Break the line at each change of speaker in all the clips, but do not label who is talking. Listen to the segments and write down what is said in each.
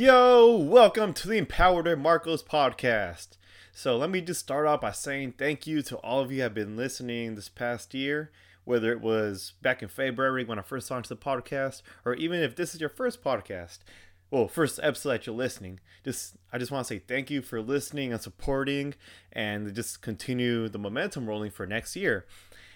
Yo, welcome to the Empowered Marcos podcast. So, let me just start off by saying thank you to all of you who have been listening this past year, whether it was back in February when I first launched the podcast, or even if this is your first podcast, well, first episode that you're listening. Just I just want to say thank you for listening and supporting and just continue the momentum rolling for next year.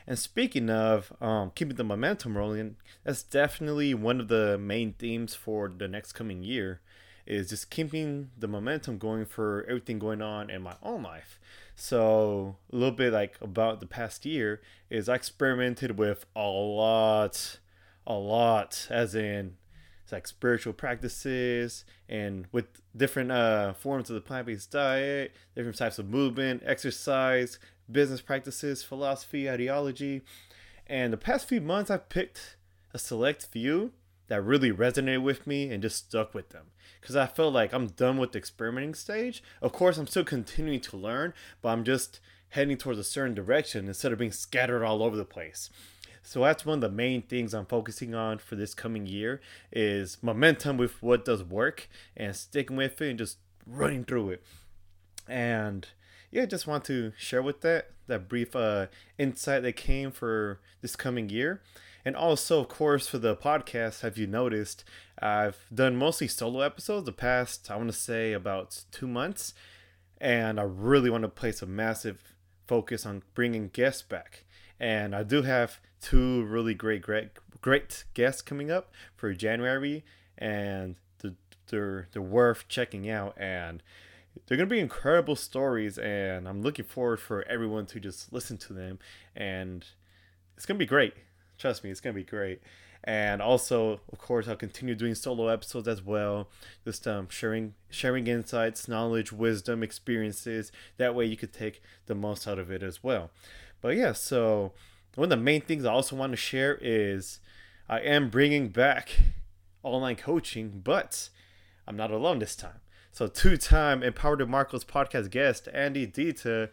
And speaking of um, keeping the momentum rolling, that's definitely one of the main themes for the next coming year is just keeping the momentum going for everything going on in my own life. So a little bit like about the past year is I experimented with a lot, a lot, as in it's like spiritual practices and with different uh, forms of the plant-based diet, different types of movement, exercise, business practices, philosophy, ideology. And the past few months I've picked a select few that really resonated with me and just stuck with them because I felt like I'm done with the experimenting stage. Of course, I'm still continuing to learn, but I'm just heading towards a certain direction instead of being scattered all over the place. So that's one of the main things I'm focusing on for this coming year is momentum with what does work and sticking with it and just running through it. And yeah, just want to share with that that brief uh, insight that came for this coming year. And also, of course, for the podcast, have you noticed I've done mostly solo episodes the past, I want to say, about two months. And I really want to place a massive focus on bringing guests back. And I do have two really great, great, great guests coming up for January. And they're, they're worth checking out. And they're to be incredible stories. And I'm looking forward for everyone to just listen to them. And it's to be great. Trust me, it's gonna be great. And also, of course, I'll continue doing solo episodes as well, just um, sharing sharing insights, knowledge, wisdom, experiences. That way, you could take the most out of it as well. But yeah, so one of the main things I also want to share is I am bringing back online coaching, but I'm not alone this time. So, two-time Empowered Marcos podcast guest Andy Dita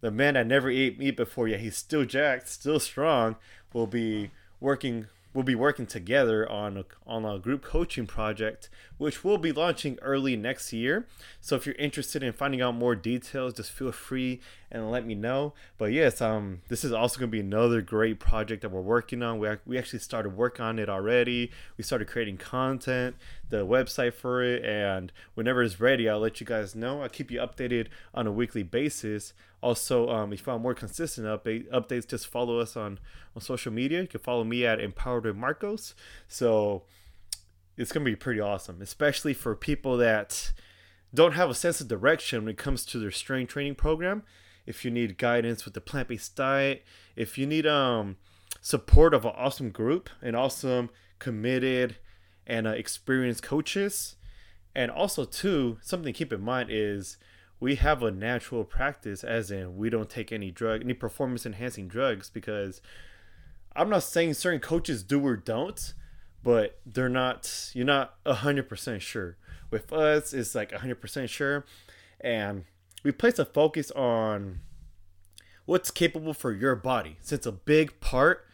the man that never ate meat before yet he's still jacked still strong will be working we'll be working together on a, on a group coaching project which we'll be launching early next year. So if you're interested in finding out more details just feel free and let me know. But yes um this is also going to be another great project that we're working on. We, we actually started work on it already. We started creating content the website for it and whenever it's ready i'll let you guys know. I'll keep you updated on a weekly basis also, um, if you want more consistent update, updates, just follow us on, on social media. You can follow me at Empowered Marcos. So it's going to be pretty awesome, especially for people that don't have a sense of direction when it comes to their strength training program. If you need guidance with the plant based diet, if you need um, support of an awesome group and awesome, committed, and uh, experienced coaches. And also, too, something to keep in mind is we have a natural practice as in we don't take any drug any performance enhancing drugs because i'm not saying certain coaches do or don't but they're not you're not 100% sure. With us it's like 100% sure. And we place a focus on what's capable for your body. Since a big part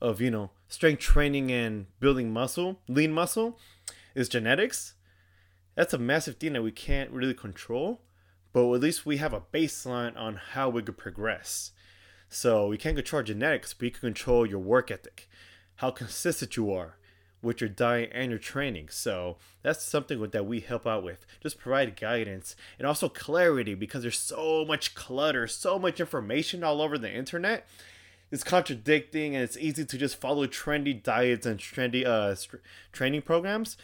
of you know strength training and building muscle lean muscle is genetics that's a massive thing that we can't really control but at least we have a baseline on how we could progress. So we can't control genetics, but you can control your work ethic, how consistent you are with your diet and your training. So that's something that we help out with. Just provide guidance and also clarity because there's so much clutter, so much information all over the internet. It's contradicting and it's easy to just follow trendy diets and trendy uh, training programs.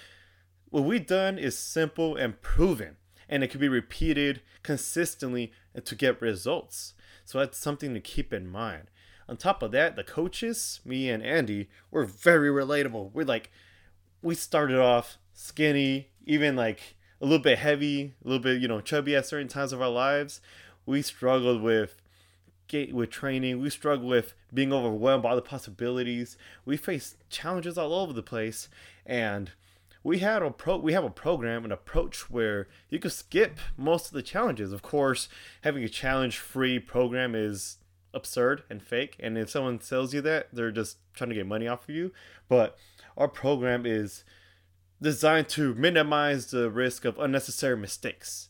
What we've done is simple and proven and it can be repeated consistently to get results. So that's something to keep in mind. On top of that, the coaches, me and Andy, were very relatable. We're like, we started off skinny, even like a little bit heavy, a little bit, you know, chubby at certain times of our lives. We struggled with with training. We struggled with being overwhelmed by the possibilities. We faced challenges all over the place, and we had a pro we have a program an approach where you can skip most of the challenges of course having a challenge free program is absurd and fake and if someone tells you that they're just trying to get money off of you but our program is designed to minimize the risk of unnecessary mistakes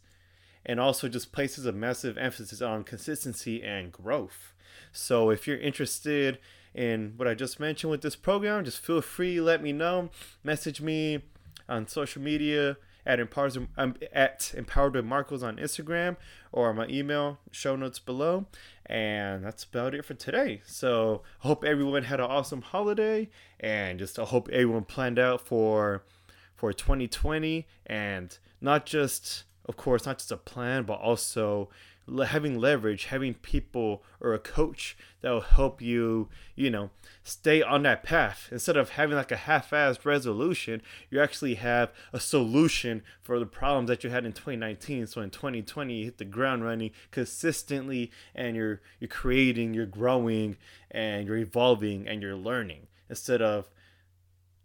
and also just places a massive emphasis on consistency and growth. So if you're interested in what I just mentioned with this program, just feel free let me know. Message me on social media at empowered um, at empowered with Marcos on Instagram or my email show notes below. And that's about it for today. So hope everyone had an awesome holiday and just I hope everyone planned out for for 2020 and not just of course not just a plan but also having leverage, having people or a coach that will help you, you know, stay on that path. Instead of having like a half-assed resolution, you actually have a solution for the problems that you had in 2019. So in 2020, you hit the ground running consistently, and you're you're creating, you're growing, and you're evolving, and you're learning instead of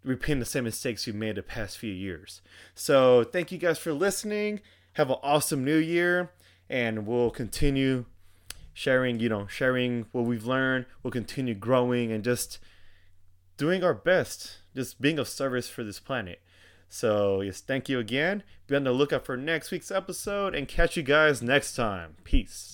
repeating the same mistakes you made the past few years. So thank you guys for listening. Have an awesome new year and we'll continue sharing, you know, sharing what we've learned. We'll continue growing and just doing our best, just being of service for this planet. So, yes, thank you again. Be on the lookout for next week's episode and catch you guys next time. Peace.